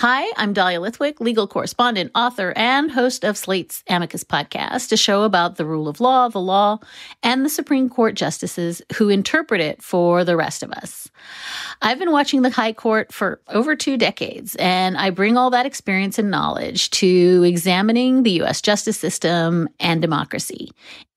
Hi, I'm Dahlia Lithwick, legal correspondent, author, and host of Slate's Amicus podcast, a show about the rule of law, the law, and the Supreme Court justices who interpret it for the rest of us. I've been watching the High Court for over two decades, and I bring all that experience and knowledge to examining the U.S. justice system and democracy.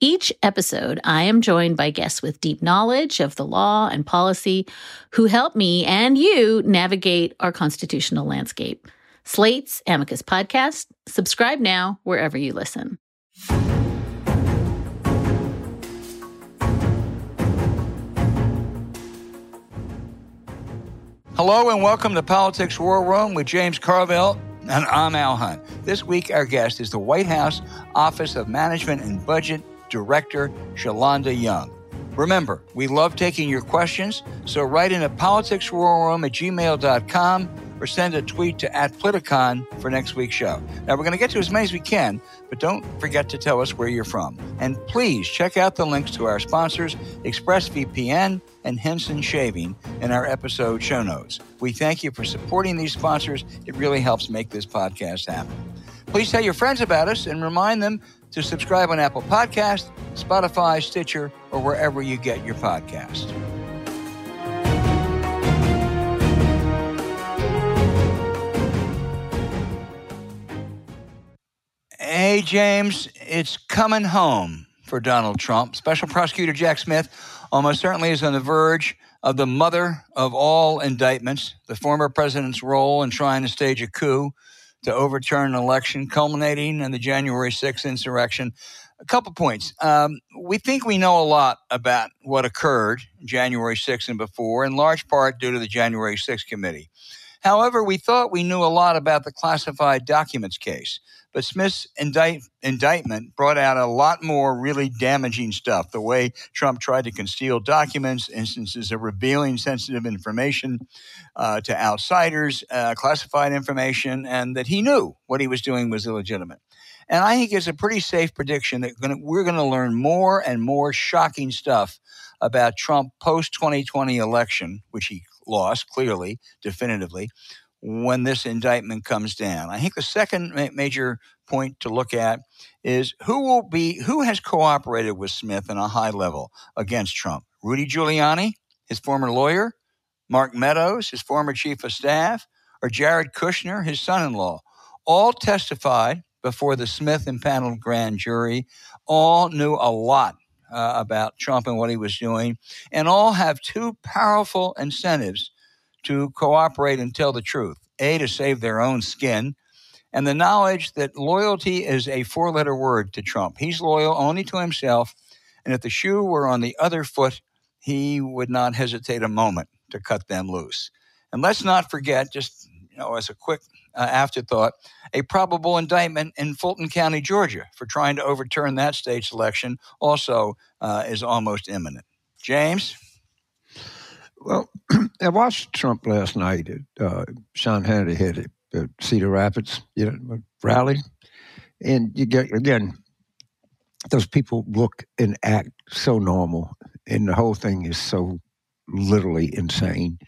Each episode, I am joined by guests with deep knowledge of the law and policy who help me and you navigate our constitutional landscape. Slate's Amicus Podcast. Subscribe now wherever you listen. Hello and welcome to Politics War Room with James Carville, and I'm Al Hunt. This week, our guest is the White House Office of Management and Budget Director, Shalanda Young. Remember, we love taking your questions, so write in at politicswarroom at gmail.com or send a tweet to at Politicon for next week's show. Now, we're going to get to as many as we can, but don't forget to tell us where you're from. And please check out the links to our sponsors, ExpressVPN and Henson Shaving, in our episode show notes. We thank you for supporting these sponsors. It really helps make this podcast happen. Please tell your friends about us and remind them to subscribe on Apple Podcast, Spotify, Stitcher, or wherever you get your podcast. Hey, James, it's coming home for Donald Trump. Special Prosecutor Jack Smith almost certainly is on the verge of the mother of all indictments, the former president's role in trying to stage a coup to overturn an election, culminating in the January 6th insurrection. A couple points. Um, we think we know a lot about what occurred January 6th and before, in large part due to the January 6th committee. However, we thought we knew a lot about the classified documents case. But Smith's indict, indictment brought out a lot more really damaging stuff. The way Trump tried to conceal documents, instances of revealing sensitive information uh, to outsiders, uh, classified information, and that he knew what he was doing was illegitimate. And I think it's a pretty safe prediction that we're going to learn more and more shocking stuff about Trump post 2020 election, which he lost clearly, definitively, when this indictment comes down. I think the second ma- major point to look at is who will be who has cooperated with Smith on a high level against Trump. Rudy Giuliani, his former lawyer, Mark Meadows, his former chief of staff, or Jared Kushner, his son-in-law, all testified before the Smith impaneled grand jury. All knew a lot uh, about Trump and what he was doing, and all have two powerful incentives to cooperate and tell the truth. A, to save their own skin, and the knowledge that loyalty is a four letter word to Trump. He's loyal only to himself, and if the shoe were on the other foot, he would not hesitate a moment to cut them loose. And let's not forget, just you know, as a quick uh, afterthought, a probable indictment in Fulton County, Georgia, for trying to overturn that state's election also uh, is almost imminent. James? Well, I watched Trump last night at uh, Sean Hannity had it at Cedar Rapids, you know, rally, and you get again, those people look and act so normal, and the whole thing is so literally insane.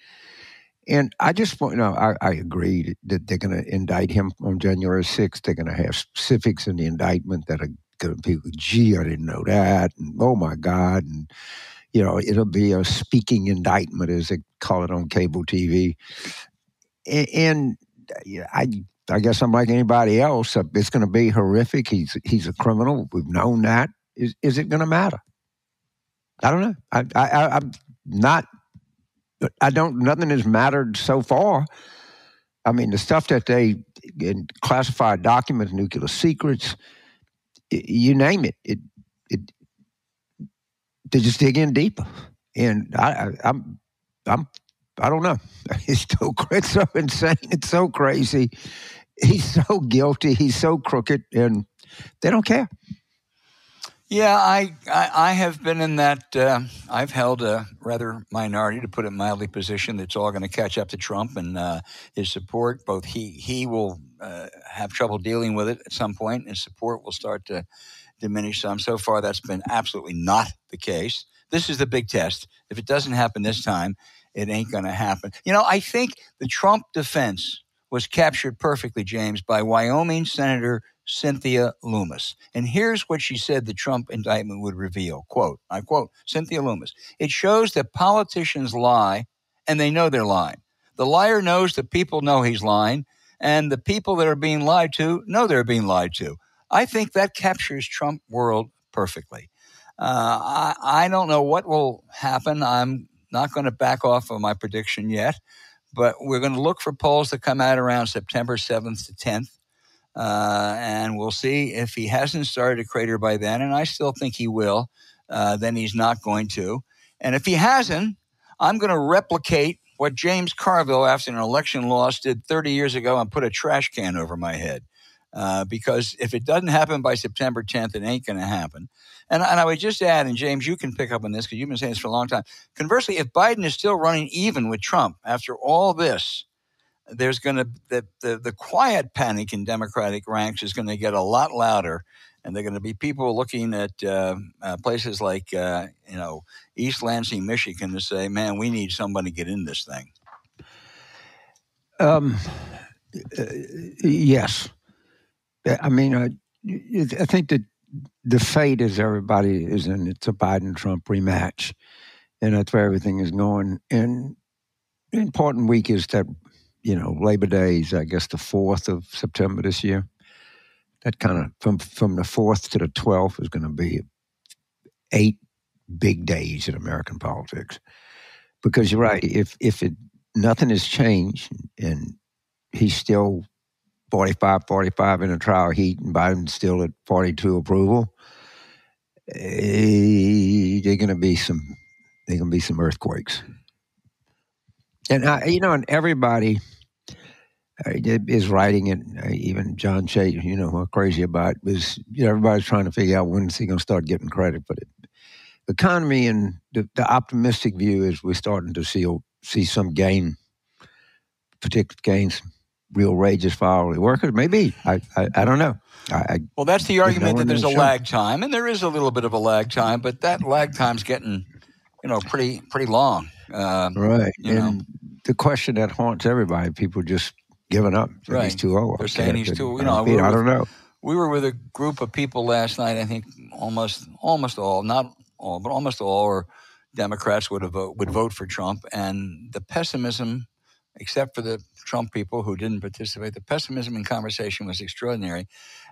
And I just want, you know, I, I agree that they're going to indict him on January 6th. They're going to have specifics in the indictment that are going to be, gee, I didn't know that. And oh my God. And, you know, it'll be a speaking indictment, as they call it on cable TV. And, and I, I guess I'm like anybody else. Uh, it's going to be horrific. He's he's a criminal. We've known that. Is is it going to matter? I don't know. I, I I'm not I don't. Nothing has mattered so far. I mean, the stuff that they in classified documents, nuclear secrets, you name it, it, it, they just dig in deeper. And I, I, I'm, I'm I don't know. It's so it's so insane. It's so crazy. He's so guilty. He's so crooked, and they don't care. Yeah, I, I, I have been in that. Uh, I've held a rather minority, to put it mildly, position that's all going to catch up to Trump and uh, his support. Both he he will uh, have trouble dealing with it at some point, and support will start to diminish some. So far, that's been absolutely not the case. This is the big test. If it doesn't happen this time, it ain't going to happen. You know, I think the Trump defense was captured perfectly, James, by Wyoming Senator Cynthia Lummis. And here's what she said the Trump indictment would reveal. Quote, I quote, Cynthia Lummis. It shows that politicians lie and they know they're lying. The liar knows that people know he's lying, and the people that are being lied to know they're being lied to. I think that captures Trump world perfectly. Uh, I, I don't know what will happen. I'm not going to back off of my prediction yet, but we're going to look for polls that come out around September 7th to 10th. Uh, and we'll see if he hasn't started a crater by then, and I still think he will, uh, then he's not going to. And if he hasn't, I'm going to replicate what James Carville, after an election loss, did 30 years ago and put a trash can over my head. Uh, because if it doesn't happen by September 10th, it ain't going to happen. And, and, I would just add, and James, you can pick up on this because you've been saying this for a long time. Conversely, if Biden is still running even with Trump after all this, there's going to the, the, the quiet panic in Democratic ranks is going to get a lot louder, and they're going to be people looking at uh, uh, places like uh, you know East Lansing, Michigan, to say, "Man, we need somebody to get in this thing." Um, uh, yes, I mean, uh, I, I think that the fate is everybody is in. It's a Biden Trump rematch, and that's where everything is going. And important week is that you know, Labor Day is, I guess, the 4th of September this year. That kind of, from, from the 4th to the 12th, is going to be eight big days in American politics. Because you're right, if, if it, nothing has changed and he's still 45 45 in a trial heat and Biden's still at 42 approval, eh, they're going to be some, they're going to be some earthquakes. And I, you know, and everybody uh, is writing it. Uh, even John Shea, you know, crazy about was you know, everybody's trying to figure out when is he going to start getting credit for it. The economy and the, the, optimistic view is we're starting to see see some gain, particular gains, real wages for hourly workers. Maybe I I, I don't know. I, well, that's the argument that there's a lag time, and there is a little bit of a lag time, but that lag time's getting, you know, pretty pretty long. Uh, right. and know. the question that haunts everybody, people just giving up. Right. He's too old. They're saying he's too. You know, we I don't know. We were with a group of people last night. I think almost almost all, not all, but almost all, or Democrats would have vote, would vote for Trump, and the pessimism, except for the Trump people who didn't participate, the pessimism in conversation was extraordinary.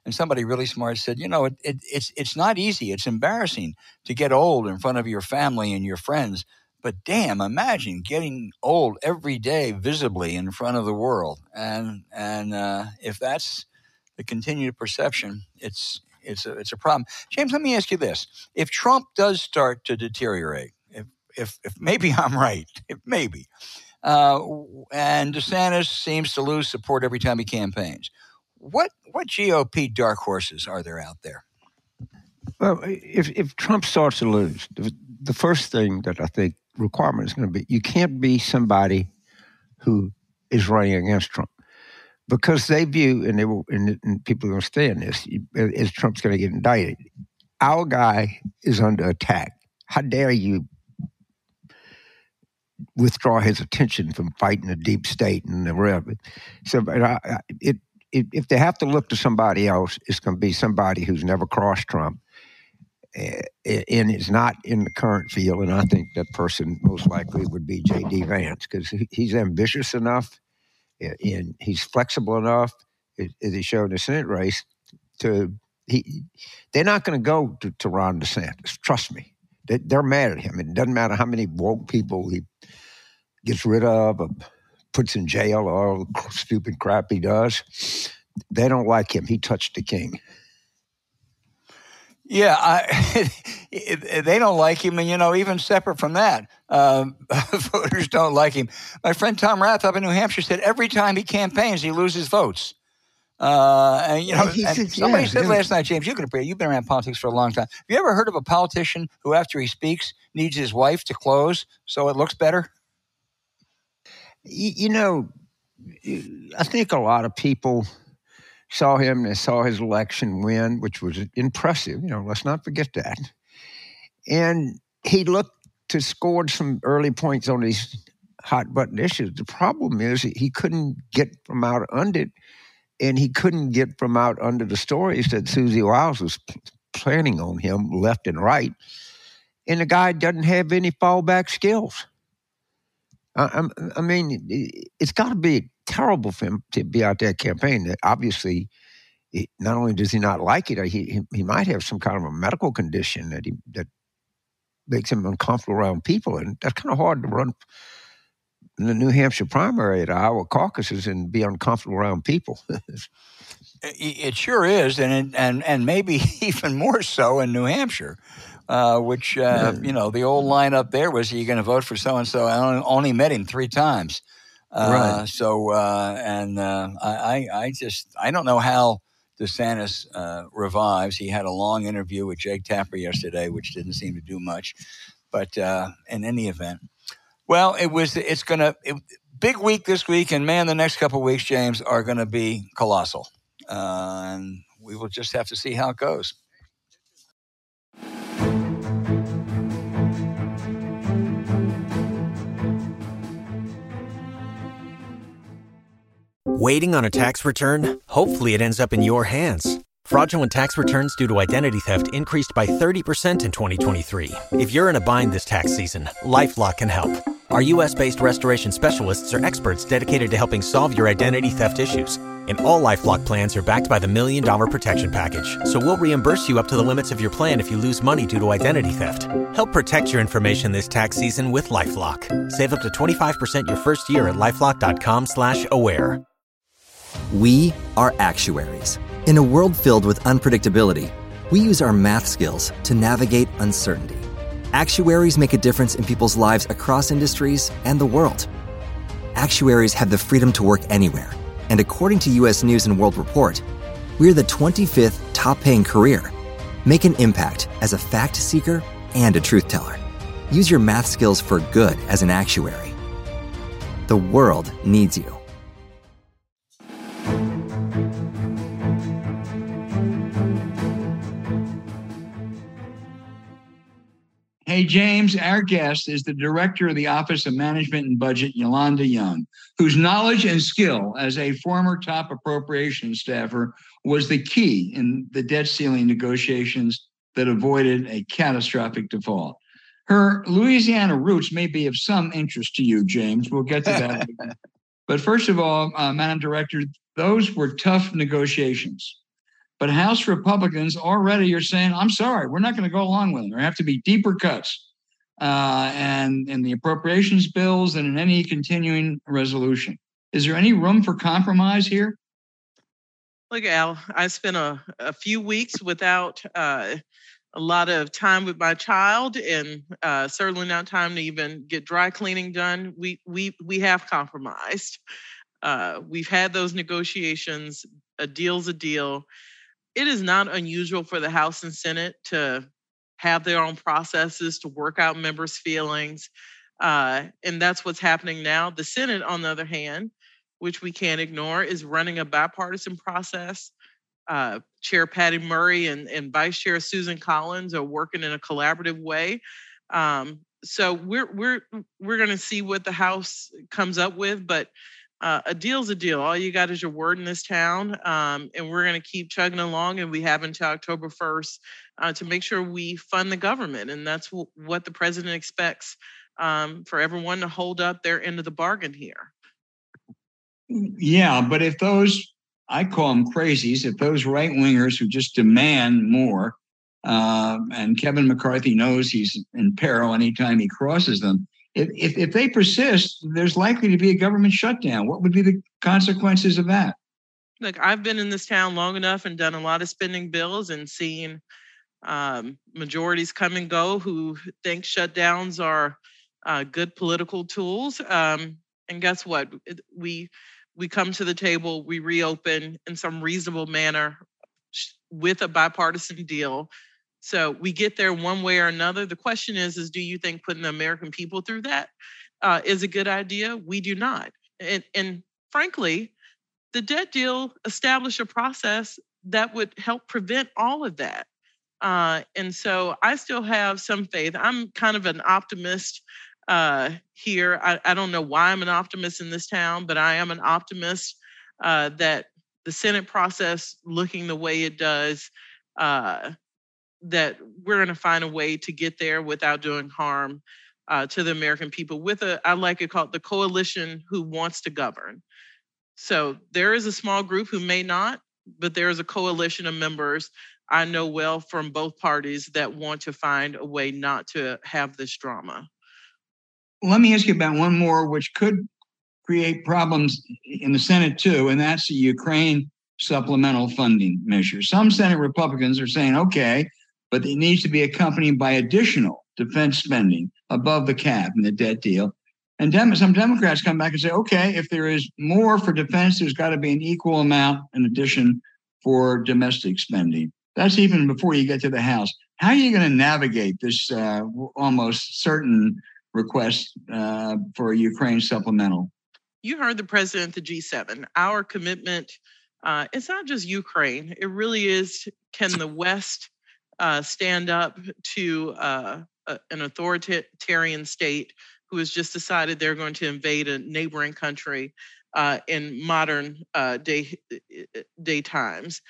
And somebody really smart said, you know, it, it, it's it's not easy. It's embarrassing to get old in front of your family and your friends but damn, imagine getting old every day visibly in front of the world. And and uh, if that's the continued perception, it's it's a, it's a problem. James, let me ask you this: If Trump does start to deteriorate, if if, if maybe I'm right, if maybe, uh, and DeSantis seems to lose support every time he campaigns, what what GOP dark horses are there out there? Well, if if Trump starts to lose, the first thing that I think requirement is going to be you can't be somebody who is running against Trump because they view and they will and, and people are going to stay in this as Trump's going to get indicted. Our guy is under attack. How dare you withdraw his attention from fighting the deep state and the rest? So, I, it, it, if they have to look to somebody else, it's going to be somebody who's never crossed Trump eh, eh, and is not in the current field. And I think that person most likely would be J.D. Vance because he's ambitious enough eh, and he's flexible enough, as he showed in the Senate race, to he. They're not going to go to Ron DeSantis. Trust me, they're mad at him. It doesn't matter how many woke people he gets rid of, or puts in jail, or all the stupid crap he does. They don't like him. He touched the king. Yeah, I, they don't like him, and you know, even separate from that, um, voters don't like him. My friend Tom Rath up in New Hampshire said every time he campaigns, he loses votes. Uh, and you know, and somebody yeah, said last night, James, you can appreciate. You've been around politics for a long time. Have you ever heard of a politician who, after he speaks, needs his wife to close so it looks better? You, you know, I think a lot of people saw him and saw his election win, which was impressive. You know, let's not forget that. And he looked to scored some early points on these hot button issues. The problem is he couldn't get from out under it, and he couldn't get from out under the stories that Susie Wiles was planning on him left and right. And the guy doesn't have any fallback skills. I, I mean, it's got to be terrible for him to be out there campaigning. Obviously, not only does he not like it, uh, he, he might have some kind of a medical condition that he that makes him uncomfortable around people, and that's kind of hard to run in the New Hampshire primary, the Iowa caucuses, and be uncomfortable around people. it sure is, and and and maybe even more so in New Hampshire uh, which uh, you know the old line up there was are you going to vote for so and so? I only met him three times, uh, right? So uh, and uh, I I just I don't know how DeSantis uh, revives. He had a long interview with Jake Tapper yesterday, which didn't seem to do much, but in any event, well, it was it's going to big week this week, and man, the next couple weeks, James, are going to be colossal, uh, and we will just have to see how it goes. Waiting on a tax return? Hopefully, it ends up in your hands. Fraudulent tax returns due to identity theft increased by 30% in 2023. If you're in a bind this tax season, LifeLock can help. Our U.S. based restoration specialists are experts dedicated to helping solve your identity theft issues. And all LifeLock plans are backed by the Million Dollar Protection Package. So we'll reimburse you up to the limits of your plan if you lose money due to identity theft. Help protect your information this tax season with LifeLock. Save up to 25% your first year at LifeLock.com slash aware. We are actuaries. In a world filled with unpredictability, we use our math skills to navigate uncertainty. Actuaries make a difference in people's lives across industries and the world. Actuaries have the freedom to work anywhere, and according to US News and World Report, we're the 25th top paying career. Make an impact as a fact seeker and a truth teller. Use your math skills for good as an actuary. The world needs you. Hey, James, our guest is the director of the Office of Management and Budget, Shalanda Young, whose knowledge and skill as a former top appropriations staffer was the key in the debt ceiling negotiations that avoided a catastrophic default. Her Louisiana roots may be of some interest to you, James. We'll get to that. but first of all, uh, Madam Director, those were tough negotiations. But House Republicans already are saying, I'm sorry, we're not going to go along with them. There have to be deeper cuts. Uh, and in the appropriations bills and in any continuing resolution. Is there any room for compromise here? Look, Al, I spent a, a few weeks without uh, a lot of time with my child, and uh, certainly not time to even get dry cleaning done. We we we have compromised. Uh, we've had those negotiations. A deal's a deal it is not unusual for the House and Senate to have their own processes to work out members' feelings. Uh, and that's what's happening now. The Senate, on the other hand, which we can't ignore, is running a bipartisan process. Uh, Chair Patty Murray and, and Vice Chair Susan Collins are working in a collaborative way. Um, so we're we're we're going to see what the House comes up with, but uh, a deal's a deal. All you got is your word in this town, um, and we're going to keep chugging along. And we have until October first uh, to make sure we fund the government, and that's w- what the president expects um, for everyone to hold up their end of the bargain here. Yeah, but if those I call them crazies, if those right wingers who just demand more, uh, and Kevin McCarthy knows he's in peril anytime he crosses them if, if, they persist, there's likely to be a government shutdown. What would be the consequences of that? Look, I've been in this town long enough and done a lot of spending bills and seen Um, majorities come and go who think shutdowns are uh, good political tools. Um, and guess what? We we come to the table, we reopen in some reasonable manner with a bipartisan deal. So we get there one way or another. The question is, is do you think putting the American people through that uh, is a good idea? We do not. And, and frankly, the debt deal established a process that would help prevent all of that. Uh, and so I still have some faith. I'm kind of an optimist uh, here. I, I, don't know why I'm an optimist in this town, but I am an optimist uh, that the Senate process looking the way it does, uh, that we're going to find a way to get there without doing harm uh, to the American people with a, I like it called the coalition who wants to govern. So there is a small group who may not, but there is a coalition of members I know well from both parties that want to find a way not to have this drama. Let me ask you about one more, which could create problems in the Senate too, and that's the Ukraine supplemental funding measure. Some Senate Republicans are saying, okay, but it needs to be accompanied by additional defense spending above the cap in the debt deal. And Dem- some Democrats come back and say, okay, if there is more for defense, there's got to be an equal amount in addition for domestic spending. That's even before you get to the House. How are you going to navigate this uh, almost certain request uh, for a Ukraine supplemental? You heard the president of the G7. Our commitment, uh, it's not just Ukraine, it really is can the West uh, stand up to uh, an authoritarian state who has just decided they're going to invade a neighboring country uh, in modern uh, day day times.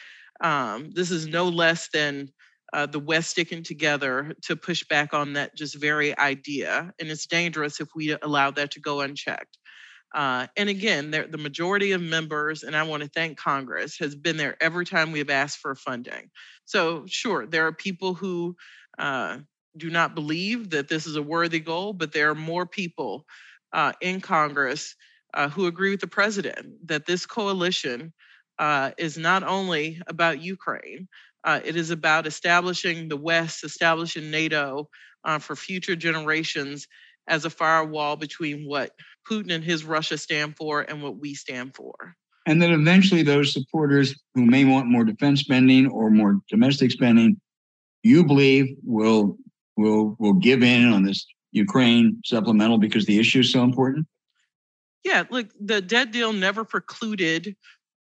Um, this is no less than uh, the West sticking together to push back on that just very idea, and it's dangerous if we allow that to go unchecked. Uh, and again, the majority of members, and I want to thank Congress, has been there every time we have asked for funding. So, sure, there are people who uh, do not believe that this is a worthy goal, but there are more people uh, in Congress uh, who agree with the president that this coalition uh, is not only about Ukraine, uh, it is about establishing the West, establishing NATO for future generations as a firewall between what Putin and his Russia stand for and what we stand for. And then eventually, those supporters who may want more defense spending or more domestic spending, you believe will will will give in on this Ukraine supplemental because the issue is so important? Yeah, look, the debt deal never precluded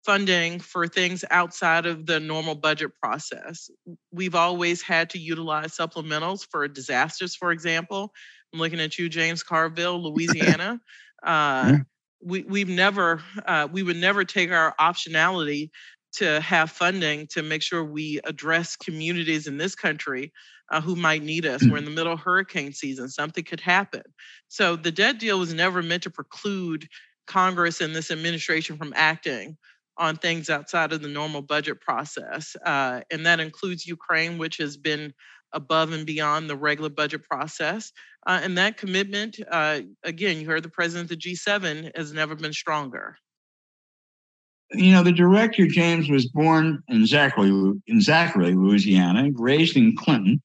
funding for things outside of the normal budget process. We've always had to utilize supplementals for disasters, for example. I'm looking at you, James Carville, Louisiana. Uh, we, we've never, uh, we would never take our optionality to have funding to make sure we address communities in this country uh, who might need us. We're in the middle of hurricane season, something could happen. So the debt deal was never meant to preclude Congress and this administration from acting on things outside of the normal budget process. Uh, and that includes Ukraine, which has been above and beyond the regular budget process. Uh, and that commitment, uh, again, you heard the president of the G7, has never been stronger. You know, the director, James, was born in Zachary, in Zachary, Louisiana, raised in Clinton,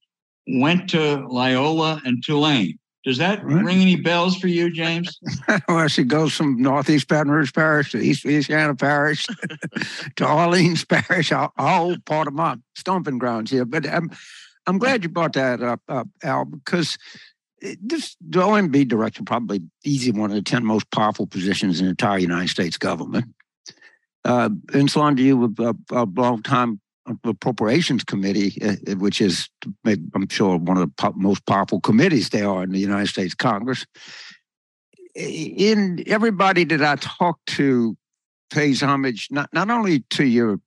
went to Loyola and Tulane. Does that right. ring any bells for you, James? well, she goes from Northeast Baton Rouge Parish to East Feliciana Parish to Orleans Parish, all, all, part of my stomping grounds here. But I'm, I'm glad you brought that up, uh, Al, because this the OMB director probably easy one of the 10 most powerful positions in the entire United States government. Uh, and Salon, to you, a, a long time Appropriations Committee, uh, which is, I'm sure, one of the most powerful committees there are in the United States Congress. In everybody that I talk to pays homage not, not only to your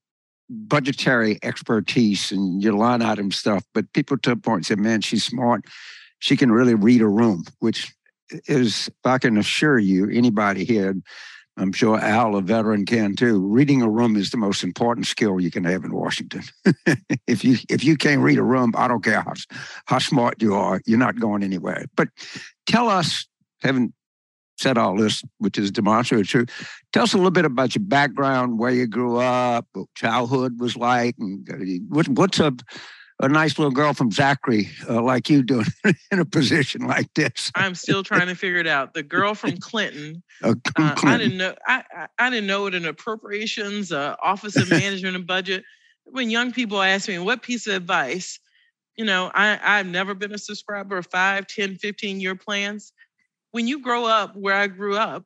budgetary expertise and your line item stuff, but people to a point say, man, she's smart. She can really read a room, which is, I can assure you, anybody here I'm sure Al, a veteran, can too. Reading a room is the most important skill you can have in Washington. if you if you can't read a room, I don't care how, how smart you are, you're not going anywhere. But tell us, having said all this, which is demonstrably true, tell us a little bit about your background, where you grew up, what childhood was like, and uh, what, what's a a nice little girl from Zachary uh, like you doing in a position like this? I'm still trying to figure it out. The girl from Clinton, uh, Clinton. I didn't know. I, I, I didn't know what an appropriations, uh, Office of Management and Budget. When young people ask me what piece of advice, you know, I, I've never been a subscriber of 5, 10, 15 year plans. When you grow up where I grew up,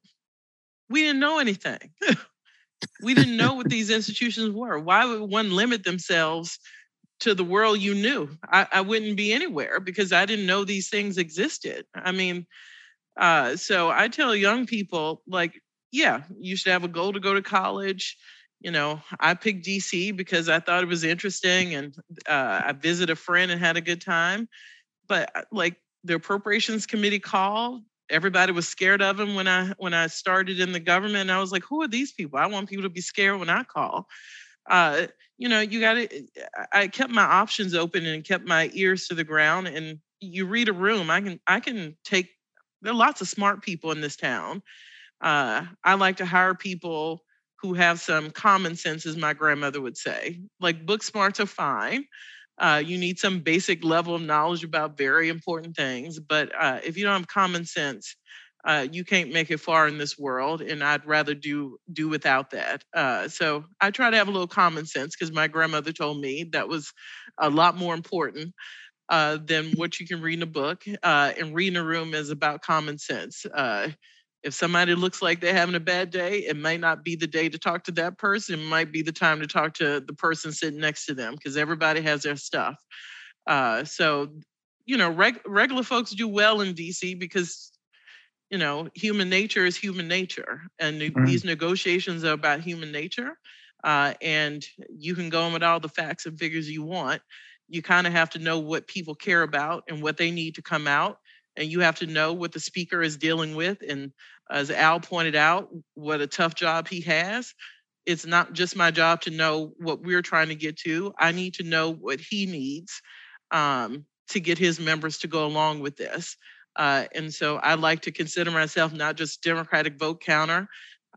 we didn't know anything. we didn't know what these institutions were. Why would one limit themselves to the world you knew? I, I wouldn't be anywhere because I didn't know these things existed. I mean, uh, so I tell young people, like, yeah, you should have a goal to go to college. You know, I picked DC because I thought it was interesting and uh, I visited a friend and had a good time. But uh, like the appropriations committee called, everybody was scared of him when I when I started in the government. I was like, who are these people? I want people to be scared when I call. Uh, you know, you got to. I kept my options open and kept my ears to the ground. And you read a room, I can I can take. There are lots of smart people in this town. Uh, I like to hire people who have some common sense, as my grandmother would say. Like book smarts are fine, uh, you need some basic level of knowledge about very important things. But uh, if you don't have common sense, uh, you can't make it far in this world, and I'd rather do do without that. Uh, so I try to have a little common sense because my grandmother told me that was a lot more important uh, than what you can read in a book. Uh, and reading a room is about common sense. If somebody looks like they're having a bad day, it might not be the day to talk to that person. It might be the time to talk to the person sitting next to them because everybody has their stuff. Uh, so, you know, reg- regular folks do well in DC because, you know, human nature is human nature. And mm-hmm. these negotiations are about human nature. Uh, and you can go in with all the facts and figures you want. You kind of have to know what people care about and what they need to come out and you have to know what the speaker is dealing with. And as Al pointed out, what a tough job he has. It's not just my job to know what we're trying to get to. I need to know what he needs um, to get his members to go along with this. Uh, and so I like to consider myself not just Democratic vote counter.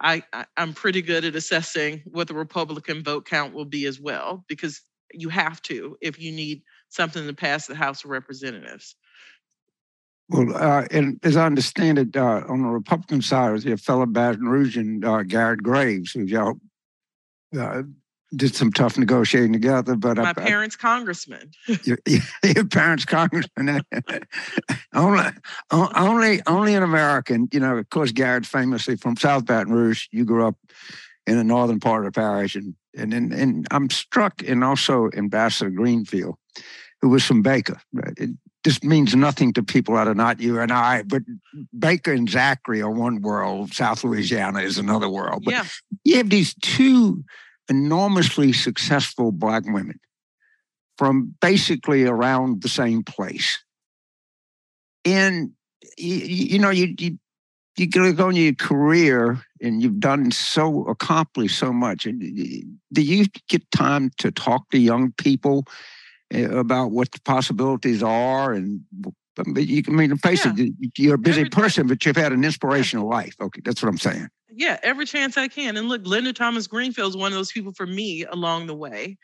I, I I'm pretty good at assessing what the Republican vote count will be as well, because you have to if you need something to pass the House of Representatives. Well, uh, and as I understand it, uh, on the Republican side, was a fellow Baton Rouge and uh, Garrett Graves, who y'all uh, did some tough negotiating together. But my I, parents' I, congressman. your, your, parents' congressman. only, only, only an American. You know, of course, Garrett famously from South Baton Rouge. You grew up in the northern part of the parish, and and and, and I'm struck, and also Ambassador Greenfield, who was from Baker. It, this means nothing to people that are not you and I, but Baker and Zachary are one world, South Louisiana is another world. But yeah. you have these two enormously successful black women from basically around the same place. And you, you know, you you you go in your career and you've done so accomplished so much. And do you get time to talk to young people about what the possibilities are and but you can I mean face yeah. it you're a busy every person but you've had an inspirational yeah. life. Okay that's what i'm saying. Yeah every chance i can. And look linda thomas greenfield is one of those people for me along the way.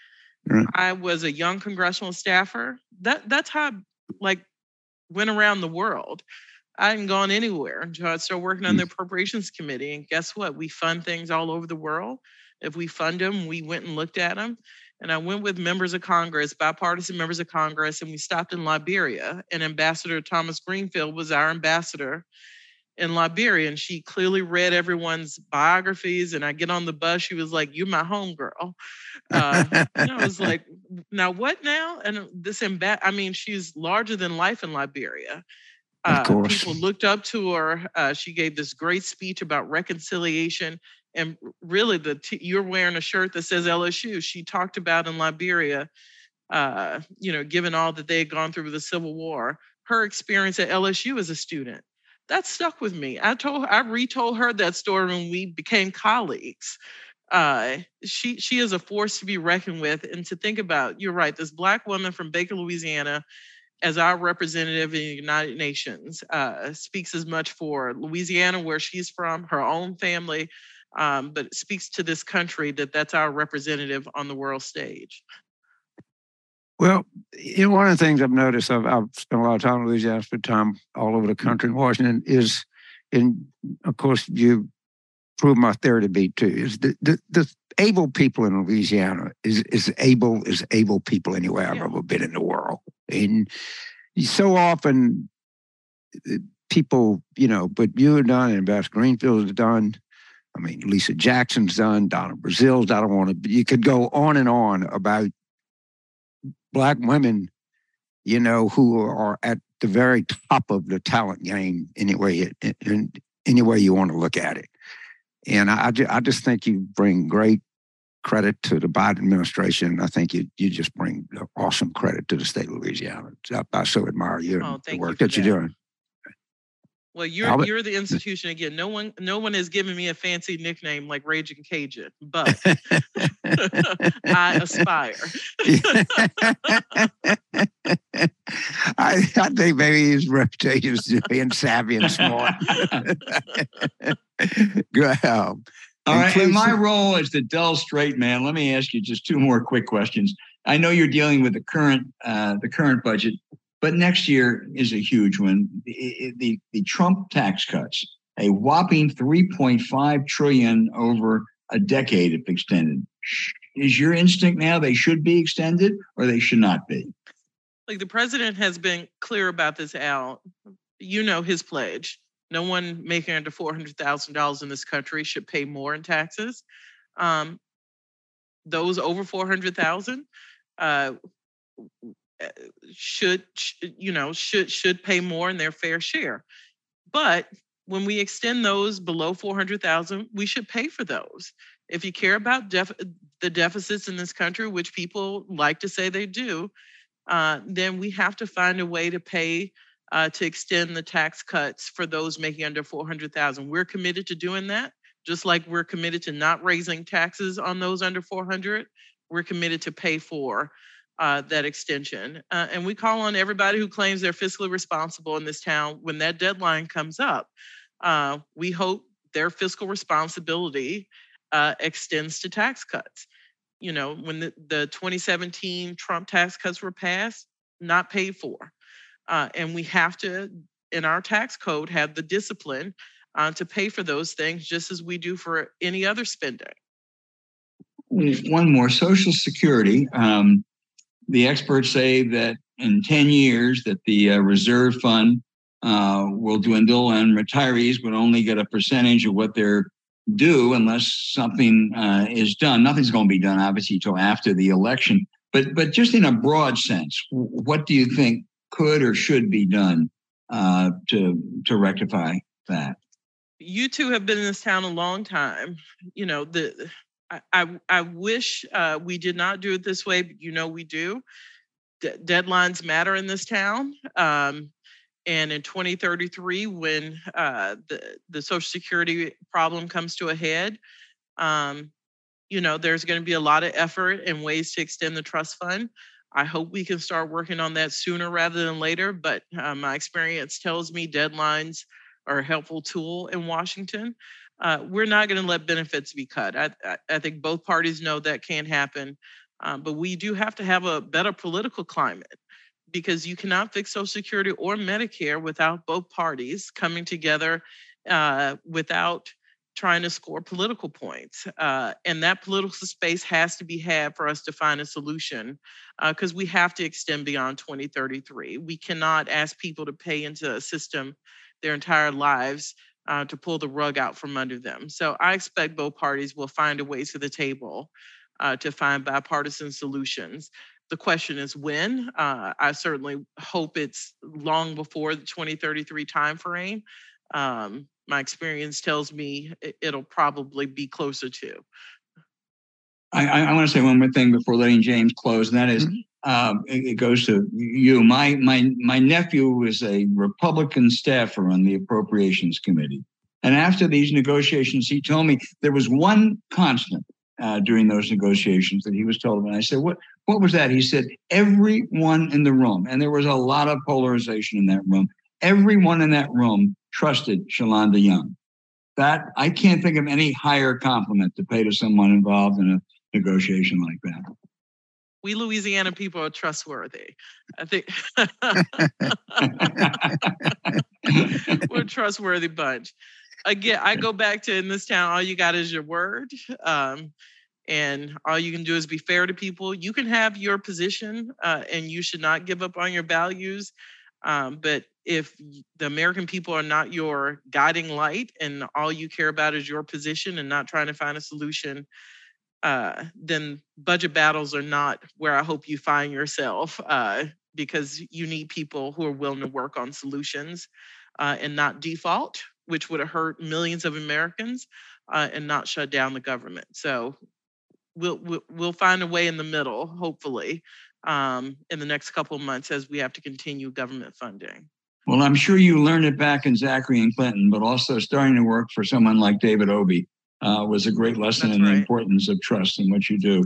Right. i was a young congressional staffer. That that's how I, like went around the world. I hadn't gone anywhere until i started working on the mm. appropriations committee and guess what? We fund things all over the world. If we fund them we went and looked at them and I went with members of Congress, bipartisan members of Congress, and we stopped in Liberia. And Ambassador Thomas Greenfield was our ambassador in Liberia. And she clearly read everyone's biographies. And I get on the bus, she was like, You're my homegirl. Uh, and I was like, Now what now? And this, imba- I mean, she's larger than life in Liberia. Uh, people looked up to her. Uh, she gave this great speech about reconciliation and really the t- you're wearing a shirt that says LSU. She talked about in Liberia, uh, you know, given all that they had gone through with the Civil War, her experience at LSU as a student. That stuck with me. I told I retold her that story when we became colleagues. Uh, she she is a force to be reckoned with and to think about. You're right. This black woman from Baker, Louisiana, as our representative in the United Nations, uh, speaks as much for Louisiana, where she's from, her own family, um, but it speaks to this country that that's our representative on the world stage. Well, you know, one of the things I've noticed, I've, I've spent a lot of time in Louisiana, spent time all over the country in Washington, is, and of course, you prove my theory to be too, is the, the, the able people in Louisiana is is able is able people anywhere I've yeah. ever been in the world. And so often uh, people, you know, but you are done, and Beth Greenfield has done. I mean, Lisa Jackson's done, Donna Brazile's. I don't want to. You could go on and on about black women, you know, who are at the very top of the talent game anyway, in any way you want to look at it. And I, I just think you bring great credit to the Biden administration. I think you you just bring awesome credit to the state of Louisiana. I, I so admire you oh, and the work you that, that you're doing. Well, you're Albert. you're the institution again. No one no one has given me a fancy nickname like Raging Cajun, but I aspire. I, I think maybe his reputation is being savvy and smart. Good help. All right. In my role as the Del straight man, let me ask you just two more quick questions. I know you're dealing with the current uh, the current budget, but next year is a huge one. The, the, the Trump tax cuts, a whopping 3.5 trillion over a decade if extended. Is your instinct now they should be extended or they should not be? Like the president has been clear about this, Al. You know his pledge. No one making under $400,000 in this country should pay more in taxes. Um, those over 400,000 uh, should, you know, should should pay more in their fair share. But when we extend those below 400,000, we should pay for those. If you care about def- the deficits in this country, which people like to say they do, uh, then we have to find a way to pay uh, to extend the tax cuts for those making under 400,000. We're committed to doing that, just like we're committed to not raising taxes on those under 400. We're committed to pay for uh, that extension. Uh, and we call on everybody who claims they're fiscally responsible in this town when that deadline comes up. Uh, we hope their fiscal responsibility uh, extends to tax cuts. You know, when the, the 2017 Trump tax cuts were passed, not paid for. Uh, and we have to, in our tax code, have the discipline uh, to pay for those things just as we do for any other spending. One more Social Security. Um, the experts say that in 10 years that the uh, reserve fund uh, will dwindle and retirees would only get a percentage of what they're due unless something uh, is done. Nothing's going to be done, obviously, until after the election. But but just in a broad sense, what do you think could or should be done uh, to to rectify that? You two have been in this town a long time. You know the. I, I, wish uh, we did not do it this way, but you know we do. D- deadlines matter in this town. Um, and in 2033, when uh, the, the Social Security problem comes to a head, um, you know, there's going to be a lot of effort and ways to extend the trust fund. I hope we can start working on that sooner rather than later. But uh, my experience tells me deadlines are a helpful tool in Washington. Uh, we're not going to let benefits be cut. I, I, think both parties know that can't happen. Um, but we do have to have a better political climate because you cannot fix Social Security or Medicare without both parties coming together uh, without trying to score political points. Uh, and that political space has to be had for us to find a solution because uh, we have to extend beyond 2033. We cannot ask people to pay into a system their entire lives uh, to pull the rug out from under them. So I expect both parties will find a way to the table uh, to find bipartisan solutions. The question is when. Uh, I certainly hope it's long before the 2033 timeframe. Um, my experience tells me it'll probably be closer to. I, I want to say one more thing before letting James close, and that is, mm-hmm. Um, it, it, goes to you. My my my nephew was a Republican staffer on the Appropriations Committee, and after these negotiations, he told me there was one constant uh, during those negotiations that he was told. And I said, "What what was that?" He said, "Everyone in the room, and there was a lot of polarization in that room. Everyone in that room trusted Shalanda Young. That I can't think of any higher compliment to pay to someone involved in a negotiation like that. We Louisiana people are trustworthy. I think we're a trustworthy bunch. Again, I go back to in this town, all you got is your word. Um, and all you can do is be fair to people. You can have your position uh, and you should not give up on your values. Um, but if the American people are not your guiding light and all you care about is your position and not trying to find a solution, uh, then budget battles are not where I hope you find yourself uh, because you need people who are willing to work on solutions uh, and not default, which would have hurt millions of Americans uh, and not shut down the government. So we'll, we'll, we'll find a way in the middle, hopefully, um, in the next couple of months as we have to continue government funding. Well, I'm sure you learned it back in Zachary and Clinton, but also starting to work for someone like David Obey uh, was a great lesson That's in right. the importance of trust in what you do.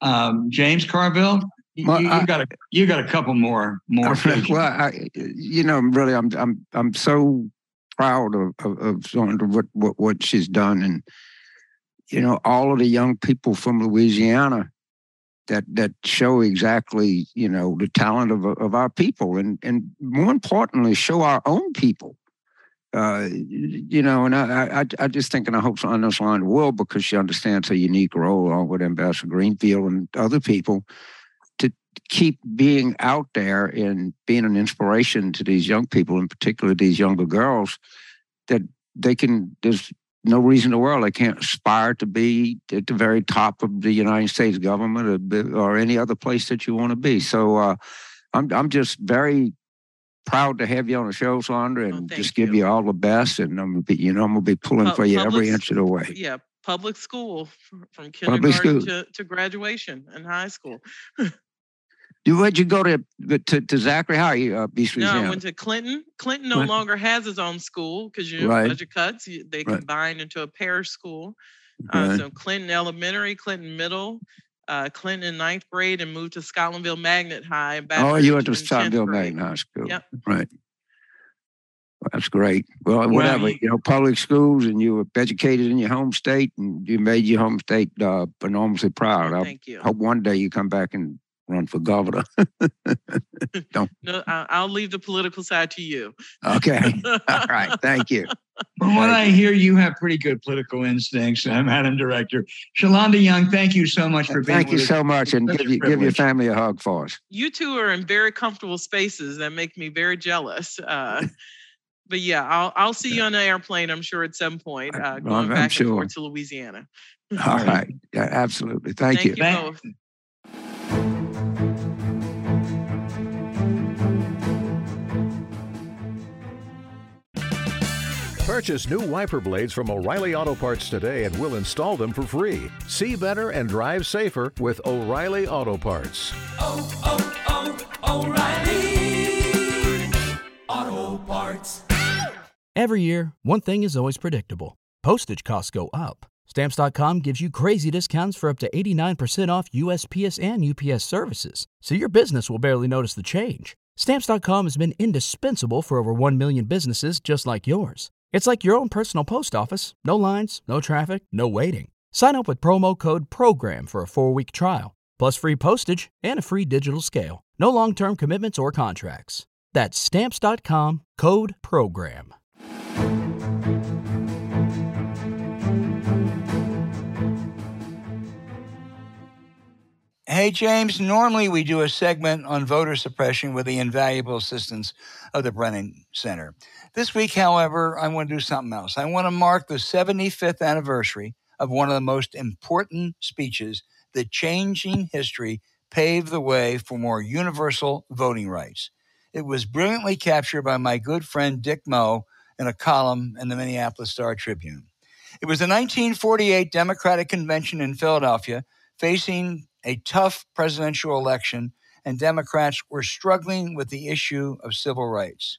Um, James Carville, well, you, you I, got a you got a couple more more. Well, I, you know, really, I'm I'm I'm so proud of of, of what, what what she's done, and you know, all of the young people from Louisiana that that show exactly you know the talent of of our people, and and more importantly, show our own people uh, you know, and I, I, I just think, and I hope Sonia Line will, because she understands a unique role along with Ambassador Greenfield and other people, to keep being out there and being an inspiration to these young people, in particular these younger girls, that they can. There's no reason in the world they can't aspire to be at the very top of the United States government or, or any other place that you want to be. So. Uh, I'm I'm just very proud to have you on the show, Sandra, oh, and oh, just give you. you. all the best. And I'm gonna be, you know, I'm gonna be pulling for you every inch of the way. Yeah, public school from kindergarten to, to graduation and high school. You where'd you go to to, to Zachary? How are you uh, East No, I went to Clinton. Clinton no longer has his own school because you know right. budget cuts. They right. combined into a parish school. Uh, so Clinton Elementary, Clinton Middle, uh, Clinton in ninth grade and moved to Scotlandville Magnet High. Oh, you went to Scotlandville Magnet High School. Yep. Right. Well, that's great. Well, whatever, well, you know, public schools and you were educated in your home state and you made your home state uh, enormously proud. Oh, thank you. I hope one day you come back and run for governor. Don't. No, I'll leave the political side to you. Okay. All right. Thank you. From what I hear, you have pretty good political instincts, uh, Madam Director. Shalanda Young, thank you so much for being Thank you so much, and give, you, give your family a hug for us. You two are in very comfortable spaces that make me very jealous. Uh, but yeah, I'll I'll see you on an airplane. I'm sure at some point, uh, going I'm, back sure. and forth to Louisiana. All right, yeah, absolutely. Thank, thank you. you Purchase new wiper blades from O'Reilly Auto Parts today and we'll install them for free. See better and drive safer with O'Reilly Auto Parts. Oh, oh, oh, O'Reilly Auto Parts. Every year, one thing is always predictable postage costs go up. Stamps.com gives you crazy discounts for up to 89% off USPS and UPS services, so your business will barely notice the change. Stamps.com has been indispensable for over 1 million businesses just like yours. It's like your own personal post office no lines, no traffic, no waiting. Sign up with promo code PROGRAM for a four week trial, plus free postage and a free digital scale. No long term commitments or contracts. That's stamps.com code PROGRAM. Hey, James, normally we do a segment on voter suppression with the invaluable assistance of the Brennan Center. This week, however, I want to do something else. I want to mark the 75th anniversary of one of the most important speeches that changing history paved the way for more universal voting rights. It was brilliantly captured by my good friend Dick Moe in a column in the Minneapolis Star Tribune. It was the 1948 Democratic Convention in Philadelphia facing a tough presidential election, and Democrats were struggling with the issue of civil rights.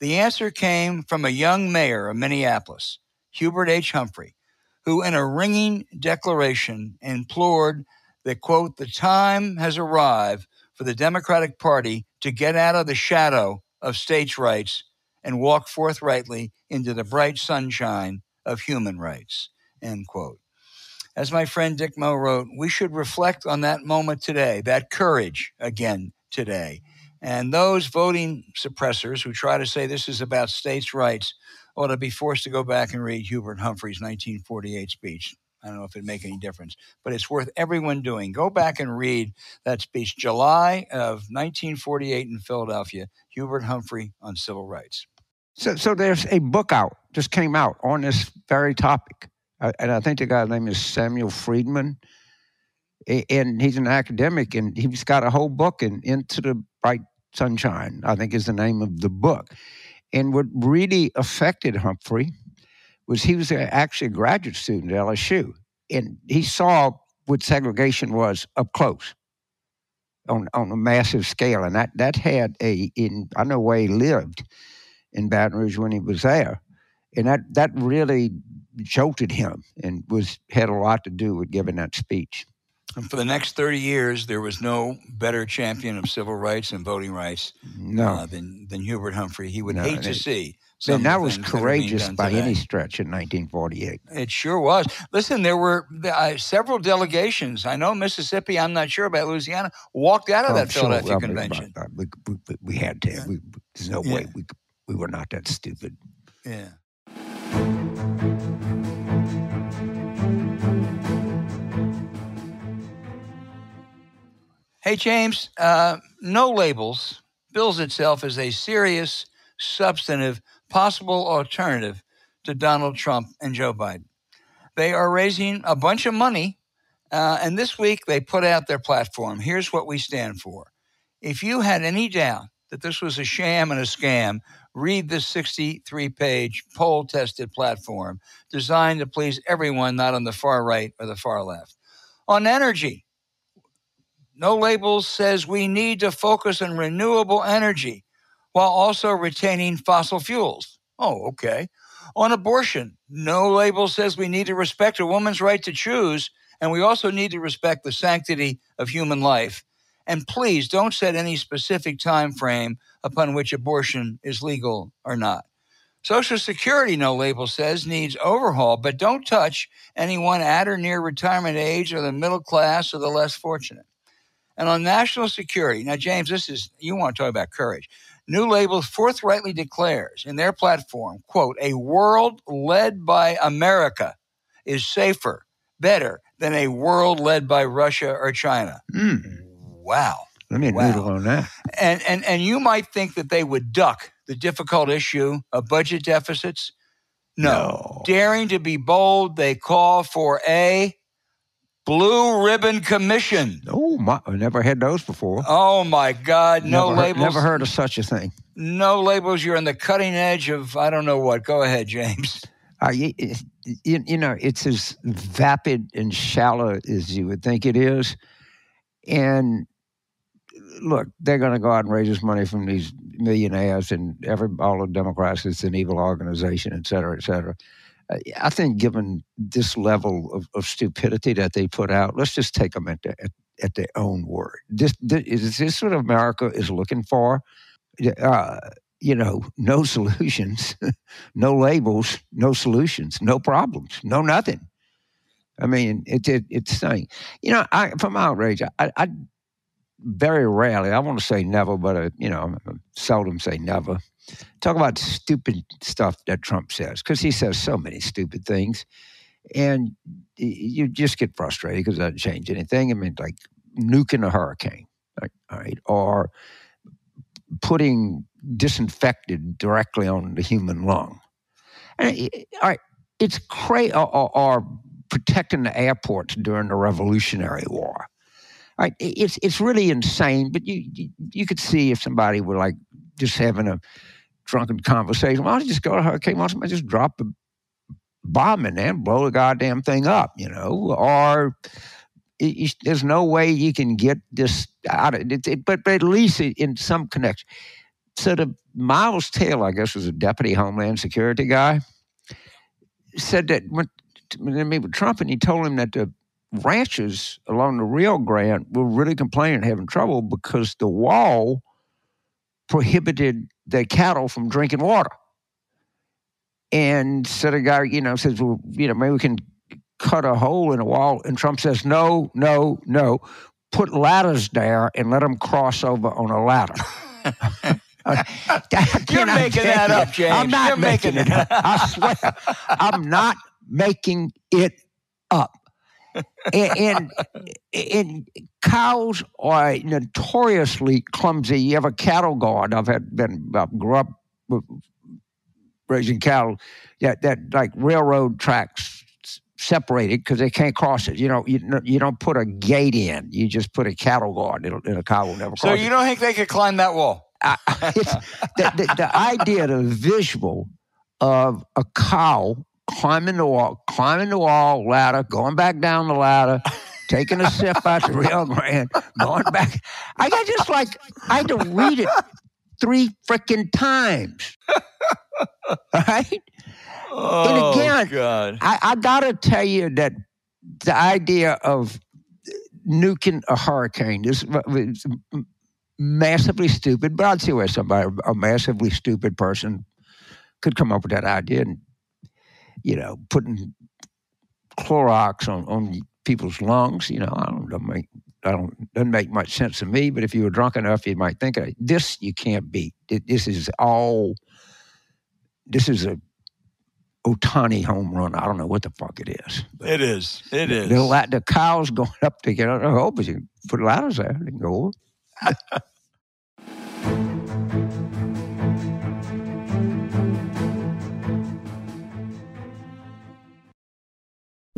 The answer came from a young mayor of Minneapolis, Hubert H. Humphrey, who, in a ringing declaration, implored that, quote, the time has arrived for the Democratic Party to get out of the shadow of states' rights and walk forthrightly into the bright sunshine of human rights, end quote. As my friend Dick Moe wrote, we should reflect on that moment today, that courage again today. And those voting suppressors who try to say this is about states' rights ought to be forced to go back and read Hubert Humphrey's 1948 speech. I don't know if it'd make any difference, but it's worth everyone doing. Go back and read that speech, July of 1948 in Philadelphia, Hubert Humphrey on civil rights. So, so there's a book out, just came out on this very topic. And I think the guy's name is Samuel Freedman. And he's an academic, and he's got a whole book in Into the Bright Sunshine, I think is the name of the book. And what really affected Humphrey was he was actually a graduate student at LSU, and he saw what segregation was up close on on a massive scale, and that that had a in I know where he lived in Baton Rouge when he was there, and that that really jolted him and was had a lot to do with giving that speech. And for the next 30 years, there was no better champion of civil rights and voting rights no. uh, than, than Hubert Humphrey. He would No, hate to see. And some that was things that courageous by today. any stretch in 1948. It sure was. Listen, there were uh, several delegations. I know Mississippi. I'm not sure about Louisiana. Walked out of Oh, that sure, Philadelphia mean, convention. We, we, we had to. We, there's no Yeah. way we, we were not that stupid. Yeah. Hey, James, uh, no labels bills itself as a serious, substantive, possible alternative to Donald Trump and Joe Biden. They are raising a bunch of money, uh, and this week they put out their platform. Here's what we stand for. If you had any doubt that this was a sham and a scam, read this 63 page poll tested platform designed to please everyone, not on the far right or the far left. On energy, no labels says we need to focus on renewable energy while also retaining fossil fuels. Oh, okay. On abortion, no label says we need to respect a woman's right to choose, and we also need to respect the sanctity of human life. And please don't set any specific time frame upon which abortion is legal or not. Social Security, no label says, needs overhaul, but don't touch anyone at or near retirement age or the middle class or the less fortunate. And on national security, now, James, this is, you want to talk about courage. New Label forthrightly declares in their platform, quote, a world led by America is safer, better than a world led by Russia or China. Mm, Wow. let me Wow. noodle on that. And, and, and you might think that they would duck the difficult issue of budget deficits. No. No. Daring to be bold, they call for a blue ribbon commission. Oh, my, I never had those before. Oh my God! No never, heard- labels. never heard of such a thing. No labels. You're on the cutting edge of I don't know what. Go ahead, James. Uh, you, you, you know, it's as vapid and shallow as you would think it is. And look, they're going to go out and raise this money from these millionaires and every all the Democrats. It's an evil organization, et cetera, et cetera. I think, given this level of, of stupidity that they put out, let's just take them at, the, at, at their own word. This, this is this what America is looking for? Uh, you know, no solutions, no labels, no solutions, no problems, no nothing. I mean, it, it it's stunning. You know, I from outrage, I, I very rarely, I want to say never, but uh, you know, seldom say never. Talk about stupid stuff that Trump says because he says so many stupid things, and you just get frustrated because it doesn't change anything. I mean, like nuking a hurricane, all right, or putting disinfected directly on the human lung. And all right, it's crazy. Or, or, or protecting the airports during the Revolutionary War. Right, it- it's it's really insane. But you you, you could see if somebody were like just having a drunken conversation. Why don't you just go to hurricane? Why don't somebody just drop a bomb in there and blow the goddamn thing up? You know, or it, you- there's no way you can get this out of it, it but, but at least in some connection. So the Miles Taylor, I guess, was a deputy Homeland Security guy, said that when when they met with Trump, and he told him that the ranchers along the Rio Grande were really complaining, having trouble because the wall prohibited the cattle from drinking water. And so the guy, you know, says, well, you know, maybe we can cut a hole in the wall, and Trump says, no, no, no. Put ladders there and let them cross over on a ladder. You're making that up, James. I'm not You're making, making it up. I swear. I'm not making it up. And, and, cows are notoriously clumsy. You have a cattle guard. I've had been I grew up with raising cattle. That that like railroad tracks separated because they can't cross it. You know, you don't- you don't put a gate in. You just put a cattle guard, and, and a cow will never So you it. don't think they could climb that wall? I, the, the, the idea, the visual of a cow climbing the wall, climbing the wall ladder, going back down the ladder, taking a sip out the Rio Grande, going back. I got just like I had to read it three freaking times. All right. Oh, again, God. I, I gotta tell you that the idea of nuking a hurricane is uh, is massively stupid. But I'd see where somebody, a massively stupid person, could come up with that idea and you know putting Clorox on on people's lungs. You know, I don't, don't make. I don't doesn't make much sense to me, but if you were drunk enough, you might think of it. This you can't beat. It- This is all. This is a Ohtani home run. I don't know what the fuck it is. It is. It is. The, la- the cows going up to get on the but you can put ladders there. Can go. over.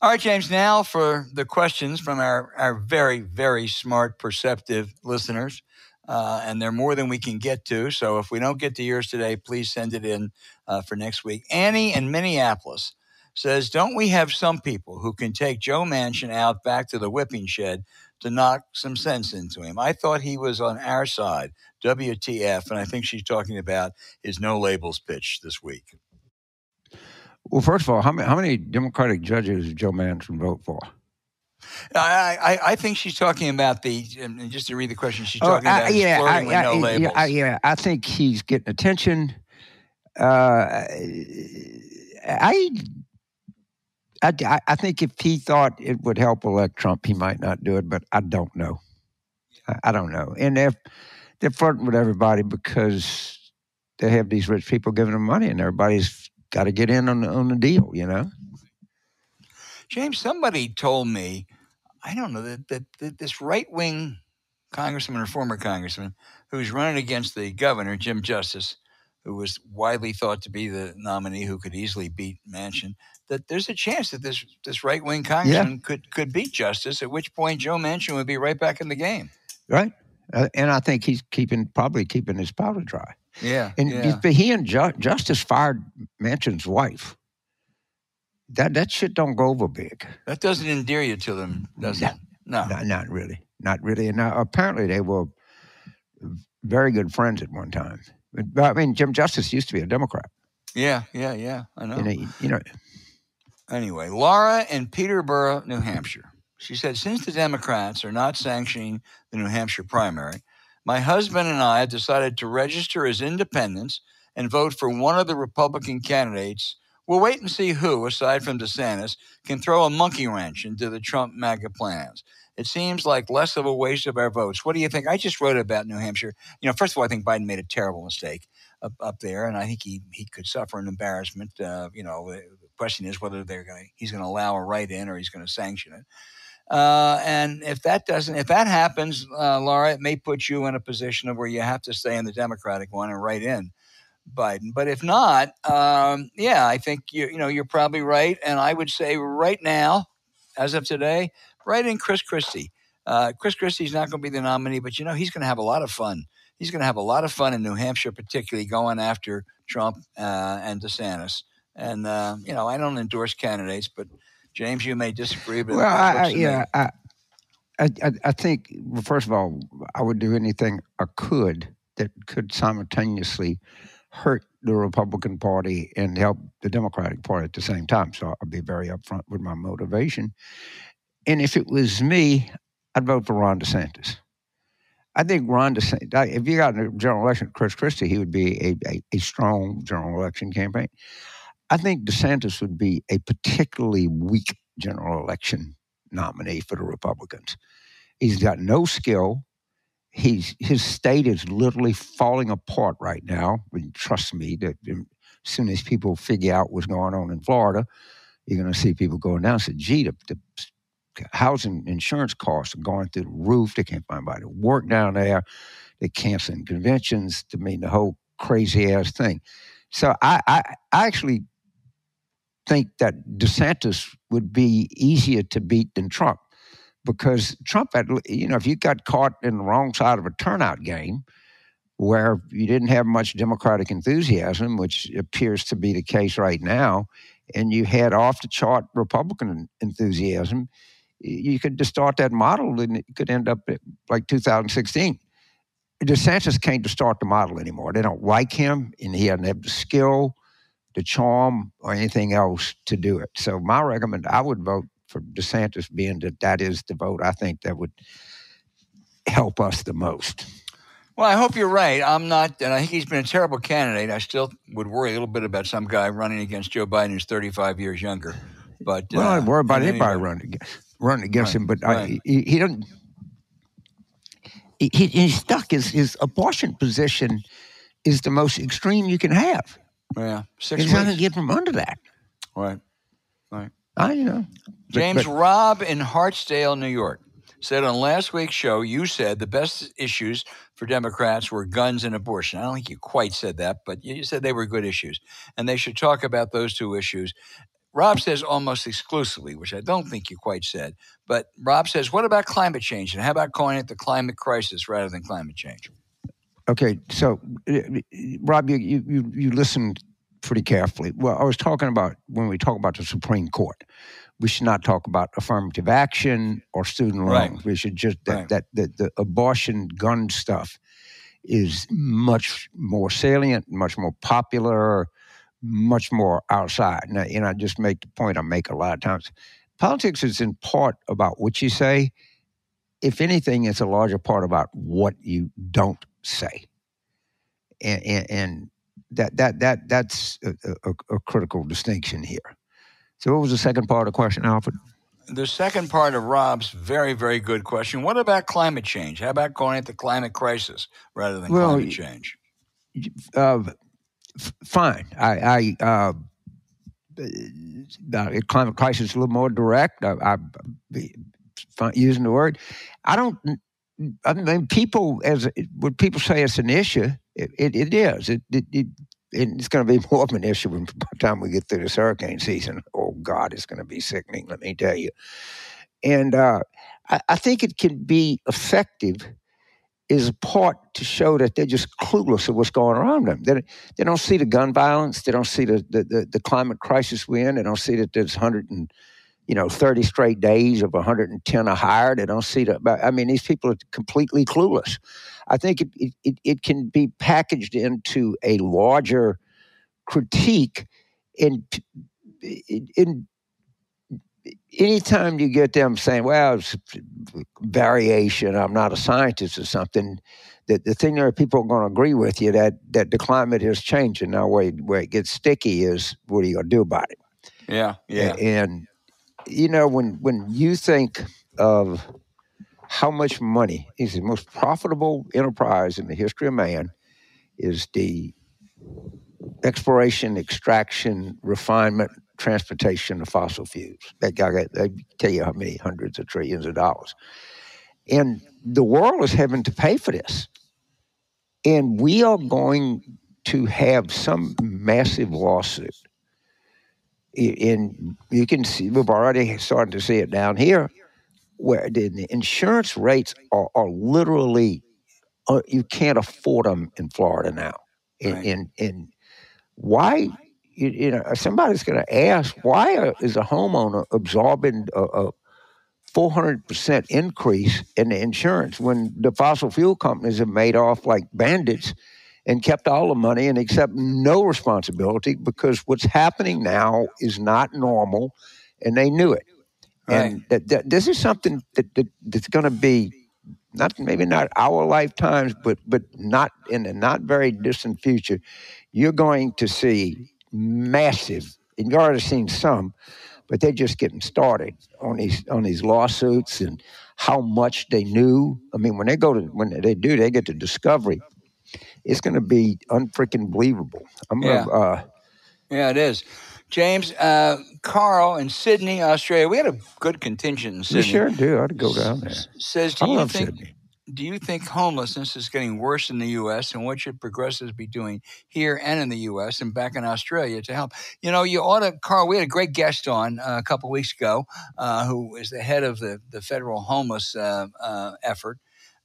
All right, James, now for the questions from our, our very, very smart, perceptive listeners. Uh, and they're more than we can get to. So if we don't get to yours today, please send it in uh, for next week. Annie in Minneapolis says, Don't we have some people who can take Joe Manchin out back to the whipping shed to knock some sense into him? I thought he was on our side. WTF. And I think she's talking about his no labels pitch this week. Well, first of all, how many, how many Democratic judges did Joe Manchin vote for? I, I, I think she's talking about the, just to read the question, she's Oh, talking I- about yeah, I, no yeah, I, yeah, I think he's getting attention. Uh, I, I, I think if he thought it would help elect Trump, he might not do it, but I don't know. I, don't know. And they're, they're flirting with everybody because they have these rich people giving them money, and everybody's got to get in on the, on the deal, you know? James, somebody told me, I don't know, that, that, that this right wing congressman or former congressman who's running against the governor, Jim Justice, who was widely thought to be the nominee who could easily beat Manchin, that there's a chance that this, this right wing congressman could, could beat Justice, at which point Joe Manchin would be right back in the game. Right? Uh, and I think he's keeping, probably keeping his powder dry. Yeah. And yeah. but he and Ju- Justice fired Manchin's wife. That that shit don't go over big. That doesn't endear you to them, does No. it? No. Not, not really, not really. And now, apparently they were very good friends at one time. But, but, I mean, Jim Justice used to be a Democrat. Yeah, yeah, yeah. I know. You know, you know Anyway, Laura in Peterborough, New Hampshire. She said, since the Democrats are not sanctioning the New Hampshire primary, my husband and I have decided to register as independents and vote for one of the Republican candidates. We'll wait and see who, aside from DeSantis, can throw a monkey wrench into the Trump MAGA plans. It seems like less of a waste of our votes. What do you think? I just wrote about New Hampshire. You know, first of all, I think Biden made a terrible mistake up, up there, and I think he, he could suffer an embarrassment. Uh, you know, the question is whether they're going he's going to allow a write in or he's going to sanction it. Uh, and if that doesn't, if that happens, uh, Laura, it may put you in a position of where you have to stay in the Democratic one and write in Biden. But if not, um, yeah, I think you you know you're probably right. And I would say right now, as of today, write in Chris Christie. Uh, Chris Christie's not going to be the nominee, but you know he's going to have a lot of fun. He's going to have a lot of fun in New Hampshire, particularly going after Trump uh, and DeSantis. And uh, you know, I don't endorse candidates, but James, you may disagree, but well, I, I, yeah, I, I, I- think well, first of all, I would do anything I could that could simultaneously hurt the Republican Party and help the Democratic Party at the same time. So I'll be very upfront with my motivation. And if it was me, I'd vote for Ron DeSantis. I think Ron DeSantis, if you got a general election, Chris Christie, he would be a, a, a strong general election campaign. I think DeSantis would be a particularly weak general election nominee for the Republicans. He's got no skill. He's his state is literally falling apart right now. And trust me, that as soon as people figure out what's going on in Florida, you're going to see people going down. Say, gee, the, the housing insurance costs are going through the roof. They can't find anybody to work down there. They're canceling conventions to mean the whole crazy ass thing. So I, I, I actually think that DeSantis would be easier to beat than Trump because Trump had, you know, if you got caught in the wrong side of a turnout game where you didn't have much Democratic enthusiasm, which appears to be the case right now, and you had off the chart Republican enthusiasm, you could distort that model and it could end up like 2016. DeSantis can't distort the model anymore. They don't like him, and he doesn't have the skill, the charm, or anything else to do it. So my recommend, I would vote for DeSantis, being that that is the vote I think that would help us the most. Well, I hope you're right. I'm not, and I think he's been a terrible candidate. I still would worry a little bit about some guy running against Joe Biden who's 35 years younger. But Well, I uh, worry about anybody event- running against, running against Right, him, but right. I, he, he doesn't. He, he- he's stuck. His his abortion position is the most extreme you can have. Yeah, six He's not going to get from under that. Right, right. I you know. But- James but- Robb in Hartsdale, New York, said on last week's show, you said the best issues for Democrats were guns and abortion. I don't think you quite said that, but you said they were good issues, and they should talk about those two issues. Rob says almost exclusively, which I don't think you quite said. But Rob says, what about climate change? And how about calling it the climate crisis rather than climate change? Okay, so uh, Rob, you, you you listened pretty carefully. Well, I was talking about when we talk about the Supreme Court, we should not talk about affirmative action or student Right. loans. We should just that Right. that the, the abortion gun stuff is much more salient, much more popular, much more outside. And I, and I just make the point I make a lot of times. Politics is in part about what you say. If anything, it's a larger part about what you don't say and, and, and that that that that's a, a, a critical distinction here. So, what was the second part of the question, Alfred? The second part of Rob's very, very good question what about climate change? How about calling it the climate crisis rather than Well, climate change? Uh, f- fine, I, I uh, the climate crisis is a little more direct. I, I using the word. I don't. I mean, people as when people say it's an issue, it, it, it is. It, it, it it's going to be more of an issue when, by the time we get through this hurricane season. Oh God, it's going to be sickening. Let me tell you. And uh, I, I think it can be effective is a part to show that they're just clueless of what's going around them. They, they don't see the gun violence. They don't see the, the, the, the climate crisis we're in. They don't see that there's 100 and, you know, 30 straight days of 110 or higher. They don't see that. I mean, these people are completely clueless. I think it, it, it, can be packaged into a larger critique in, in, anytime you get them saying, well, it's variation, I'm not a scientist or something, the, the thing there people are going to agree with you that, that the climate is changing. Now, where, where it gets sticky is what are you going to do about it? Yeah, yeah. And, you know, when, when you think of how much money is the most profitable enterprise in the history of man is the exploration, extraction, refinement, transportation of fossil fuels. That guy, they tell you how many hundreds of trillions of dollars. And the world is having to pay for this. And we are going to have some massive lawsuit. I- And you can see, we've already started to see it down here. where the, the insurance rates are, are literally uh, you can't afford them in Florida now. And Right. and, and why you, you know somebody's going to ask why is a homeowner absorbing a, a 400% increase in the insurance when the fossil fuel companies have made off like bandits and kept all the money and accept no responsibility because what's happening now is not normal and they knew it. And that, that, this is something that, that that's going to be not maybe not our lifetimes, but but not in the not very distant future. You're going to see massive, and you've already seen some, but they're just getting started on these on these lawsuits and how much they knew. I mean, when they go to when they do, they get to discovery. It's going to be unfreaking believable. I'm Yeah. gonna, uh, Yeah, it is. James, uh, Carl in Sydney, Australia. We had a good contingent in we Sydney. sure do. I'd go down there. Says, do I you love think Sydney. do you think homelessness is getting worse in the U.S. and what should progressives be doing here and in the U.S. and back in Australia to help? You know, you ought to, Carl. We had a great guest on uh, a couple weeks ago, uh, who is the head of the the federal homeless uh, uh, effort,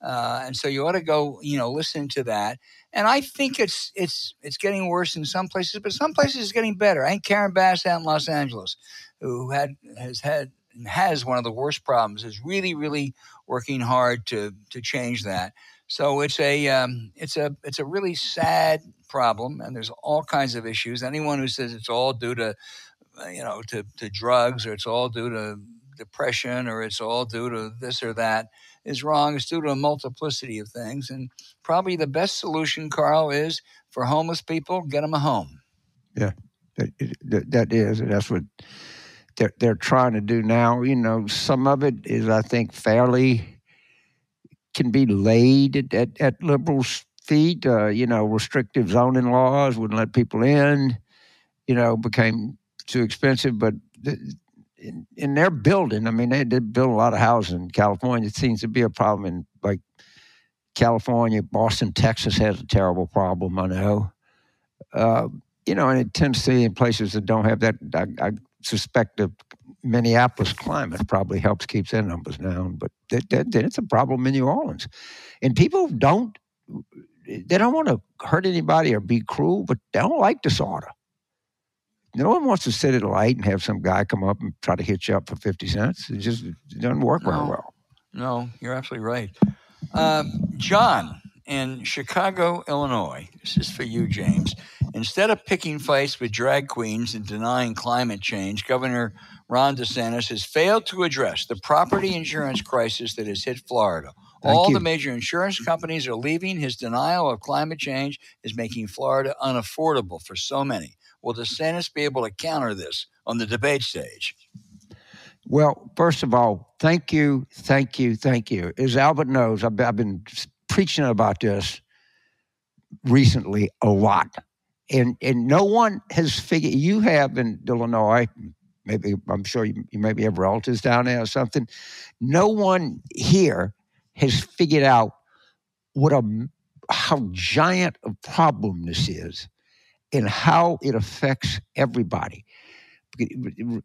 uh, and so you ought to go, you know, listen to that. And I think it's it's it's getting worse in some places, but some places it's getting better. I think Karen Bass out in Los Angeles, who had has had has one of the worst problems, is really really working hard to to change that. So it's a um, it's a it's a really sad problem, and there's all kinds of issues. Anyone who says it's all due to uh, you know to to drugs or it's all due to depression or it's all due to this or that is wrong. It's due to a multiplicity of things, and probably the best solution, Carl, is for homeless people get them a home. That, that, that is, that's what they're, they're trying to do now. You know, some of it is, I think, fairly can be laid at, at, at liberals' feet. Uh, you know, restrictive zoning laws wouldn't let people in. You know, became too expensive. But th- in, in their building, I mean, they did build a lot of houses in California. It seems to be a problem in like California, Boston, Texas has a terrible problem. I know. Uh, you know, and it tends to be in places that don't have that. I, I suspect the Minneapolis climate probably helps keep their numbers down, but that, that, that it's a problem in New Orleans, and people don't. They don't want to hurt anybody or be cruel, but they don't like disorder. No one wants to sit at a light and have some guy come up and try to hit you up for fifty cents. It just it doesn't work very well. No, you're absolutely right. Um, John in Chicago, Illinois. This is for you, James. Instead of picking fights with drag queens and denying climate change, Governor Ron DeSantis has failed to address the property insurance crisis that has hit Florida. Thank All you. the major insurance companies are leaving. His denial of climate change is making Florida unaffordable for so many. Will the DeSantis be able to counter this on the debate stage? Well, first of all, thank you, thank you, thank you. As Albert knows, I've, I've been preaching about this recently a lot, and and no one has figured. You have in Illinois, maybe I'm sure you, you maybe have relatives down there or something. No one here has figured out what a how giant a problem this is, and how it affects everybody.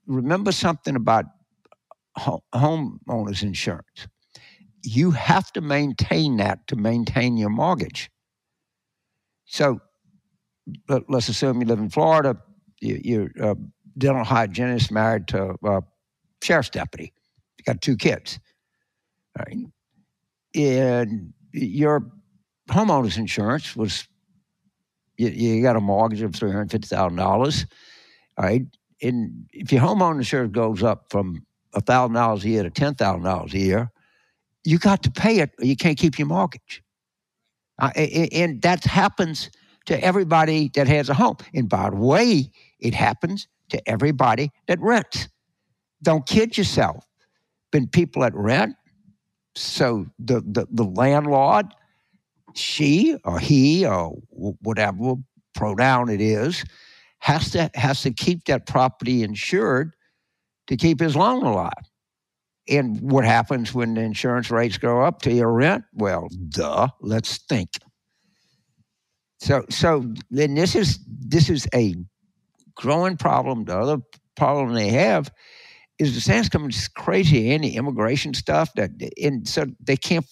Remember something about homeowners insurance. You have to maintain that to maintain your mortgage. So let, us assume you live in Florida, you, you're a dental hygienist married to a sheriff's deputy, you got two kids. Right. And your homeowners insurance was, you, you got a mortgage of $350,000. All right. And if your homeowner insurance goes up from thousand dollars a year to ten thousand dollars a year, you got to pay it. Or you can't keep your mortgage, uh, a- a- and that happens to everybody that has a home. And by the way, it happens to everybody that rents. Don't kid yourself. Been people that rent, so the the, the landlord, she or he or whatever pronoun it is, has to has to keep that property insured to keep his loan alive. And what happens when the insurance rates go up to your rent? Well, duh, let's think. So so then this is this is a growing problem. The other problem they have is DeSantis coming just crazy anti-immigration stuff that, and so they can't.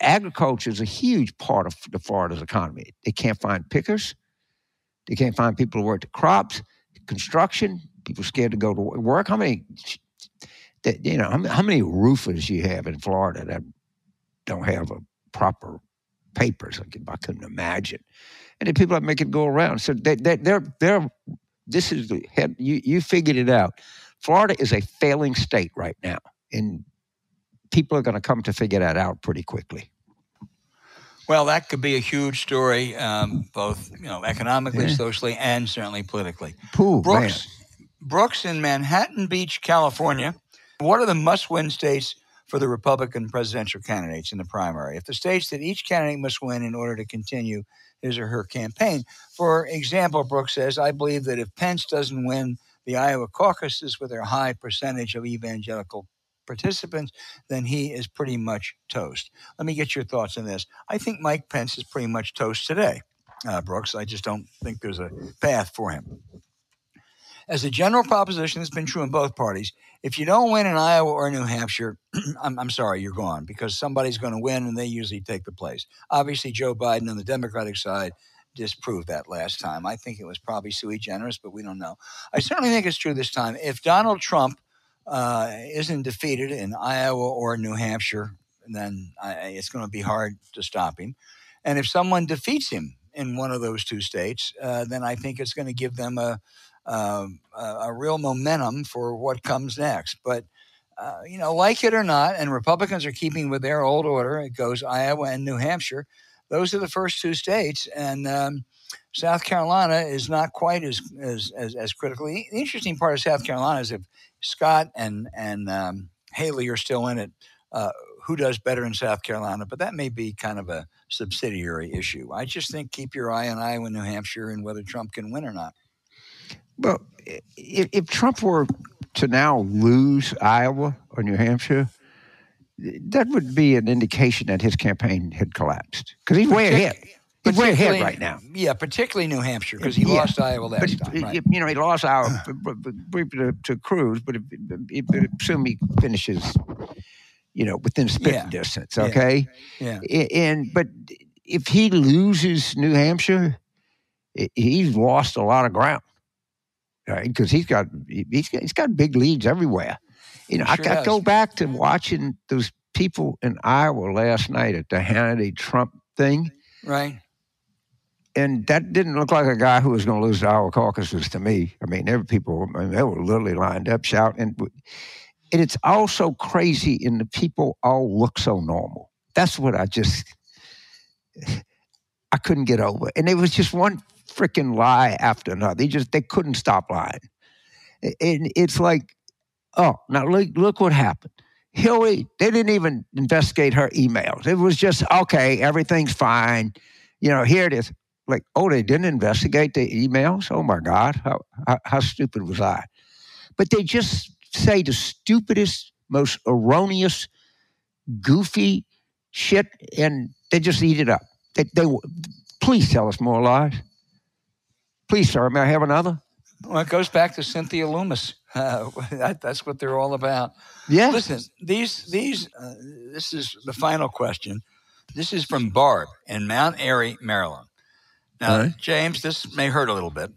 Agriculture is a huge part of the Florida's economy. They can't find pickers. They can't find people to work the crops, construction. People scared to go to work. How many, that, you know, how many, roofers you have in Florida that don't have a proper papers? I couldn't imagine. And then people that make it go around. So they, they, they're they're this is the head. You you figured it out. Florida is a failing state right now, and people are going to come to figure that out pretty quickly. Well, that could be a huge story, um, both you know, economically, yeah. socially, and certainly politically. Pooh, Brooks, man. Brooks in Manhattan Beach, California. What are the must-win states for the Republican presidential candidates in the primary? If the states that each candidate must win in order to continue his or her campaign. For example, Brooks says, I believe that if Pence doesn't win the Iowa caucuses with their high percentage of evangelical participants, then he is pretty much toast. Let me get your thoughts on this. I think Mike Pence is pretty much toast today, uh, Brooks. I just don't think there's a path for him. As a general proposition that's been true in both parties, if you don't win in Iowa or New Hampshire, I'm, I'm, sorry, you're gone because somebody's going to win and they usually take the place. Obviously, Joe Biden on the Democratic side disproved that last time. I think it was probably sui generis, but we don't know. I certainly think it's true this time. If Donald Trump uh, isn't defeated in Iowa or New Hampshire, then I, it's going to be hard to stop him. And if someone defeats him in one of those two states, uh, then I think it's going to give them a um, a real momentum for what comes next. But uh, you know, like it or not, and Republicans are keeping with their old order. It goes Iowa and New Hampshire. Those are the first two states, and um, South Carolina is not quite as, as as as critically. The interesting part of South Carolina is if Scott and and um, Haley are still in it. Uh, who does better in South Carolina? But that may be kind of a subsidiary issue. I just think keep your eye on Iowa, New Hampshire, and whether Trump can win or not. Well, if, if Trump were to now lose Iowa or New Hampshire, that would be an indication that his campaign had collapsed because he's way ahead. He's way ahead right now. Yeah, particularly New Hampshire because he yeah. lost Iowa last but, time. Right. You know, he lost Iowa to, to Cruz, but, but assume he finishes, you know, within spitting yeah. distance. Okay. Yeah. yeah. And but if he loses New Hampshire, he's lost a lot of ground right? Because he's got he's got, he's got big leads everywhere. You know, sure I, I go back to watching those people in Iowa last night at the Hannity Trump thing, right? And that didn't look like a guy who was going to lose the Iowa caucuses to me. I mean, every people, I mean, they were literally lined up shouting. And, it's also crazy, and the people all look so normal. That's what I just, I couldn't get over. And it was just one freaking lie after another. They just they couldn't stop lying. And it's like, oh, now look look what happened. Hillary, they didn't even investigate her emails. It was just okay, everything's fine. You know, here it is. Like, oh, they didn't investigate the emails. Oh my God, how how, how stupid was I? But they just say the stupidest, most erroneous, goofy shit, and they just eat it up. They, they please tell us more lies. Please, sir, may I have another? Well, it goes back to Cynthia Loomis. Uh, that, that's what they're all about. Yeah. Listen, these these uh, this is the final question. This is from Barb in Mount Airy, Maryland. Now, right. James, this may hurt a little bit.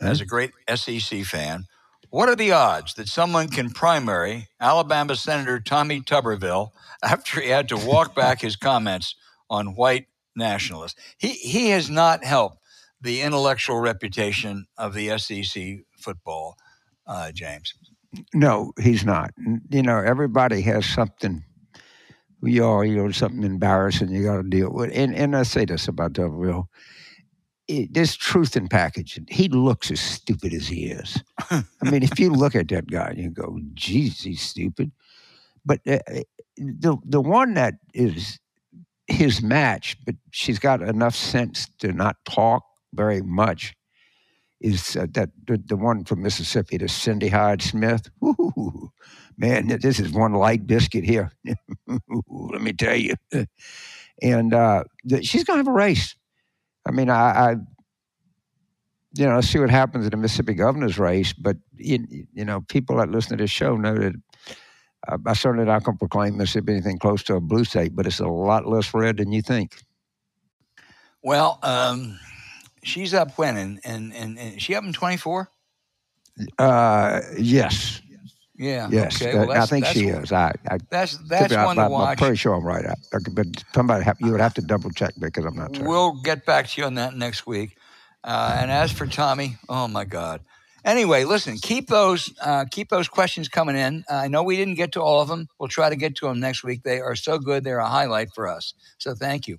Right. As a great SEC fan, what are the odds that someone can primary Alabama Senator Tommy Tuberville after he had to walk back his comments on white nationalists? He he has not helped the intellectual reputation of the SEC football, uh, James? No, he's not. You know, everybody has something. We all, you know, something embarrassing you got to deal with. And and I say this about Tuberville. There's truth in packaging. He looks as stupid as he is. I mean, if you look at that guy you go, "Geez, he's stupid," but uh, the the one that is his match, but she's got enough sense to not talk very much is uh, that the, the, one from Mississippi, the Cindy Hyde Smith. Ooh, man, this is one light biscuit here. Let me tell you. And uh, the, she's going to have a race. I mean, I, I you know, see what happens in the Mississippi governor's race. But you, you know, people that listen to this show know that uh, I certainly not going to proclaim Mississippi anything close to a blue state, but it's a lot less red than you think. Well, um, she's up when and and and, and she up in twenty four. Uh, yes. Yeah. Yes, Okay. uh, Well, I think she is. I, I That's that's I, one to am pretty sure I'm right. I, I- but somebody, have, you would have to double check because I'm not sure. We'll get back to you on that next week. Uh, and as for Tommy, oh my God. Anyway, listen, keep those uh, keep those questions coming in. I know we didn't get to all of them. We'll try to get to them next week. They are so good; they're a highlight for us. So thank you.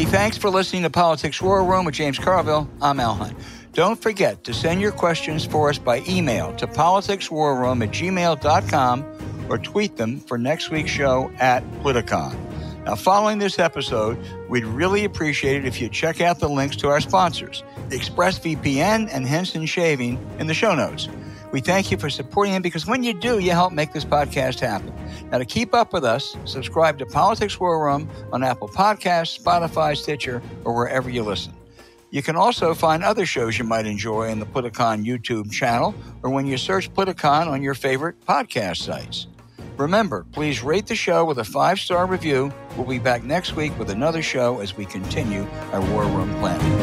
Hey, thanks for listening to Politics War Room with James Carville. I'm Al Hunt. Don't forget to send your questions for us by email to politicswarroom at gmail.com or tweet them for next week's show at Politicon. Now, following this episode, we'd really appreciate it if you check out the links to our sponsors, ExpressVPN and Henson Shaving, in the show notes. We thank you for supporting him because when you do, you help make this podcast happen. Now, to keep up with us, subscribe to Politics War Room on Apple Podcasts, Spotify, Stitcher, or wherever you listen. You can also find other shows you might enjoy in the Politicon YouTube channel or when you search Politicon on your favorite podcast sites. Remember, please rate the show with a five star review. We'll be back next week with another show as we continue our War Room planning.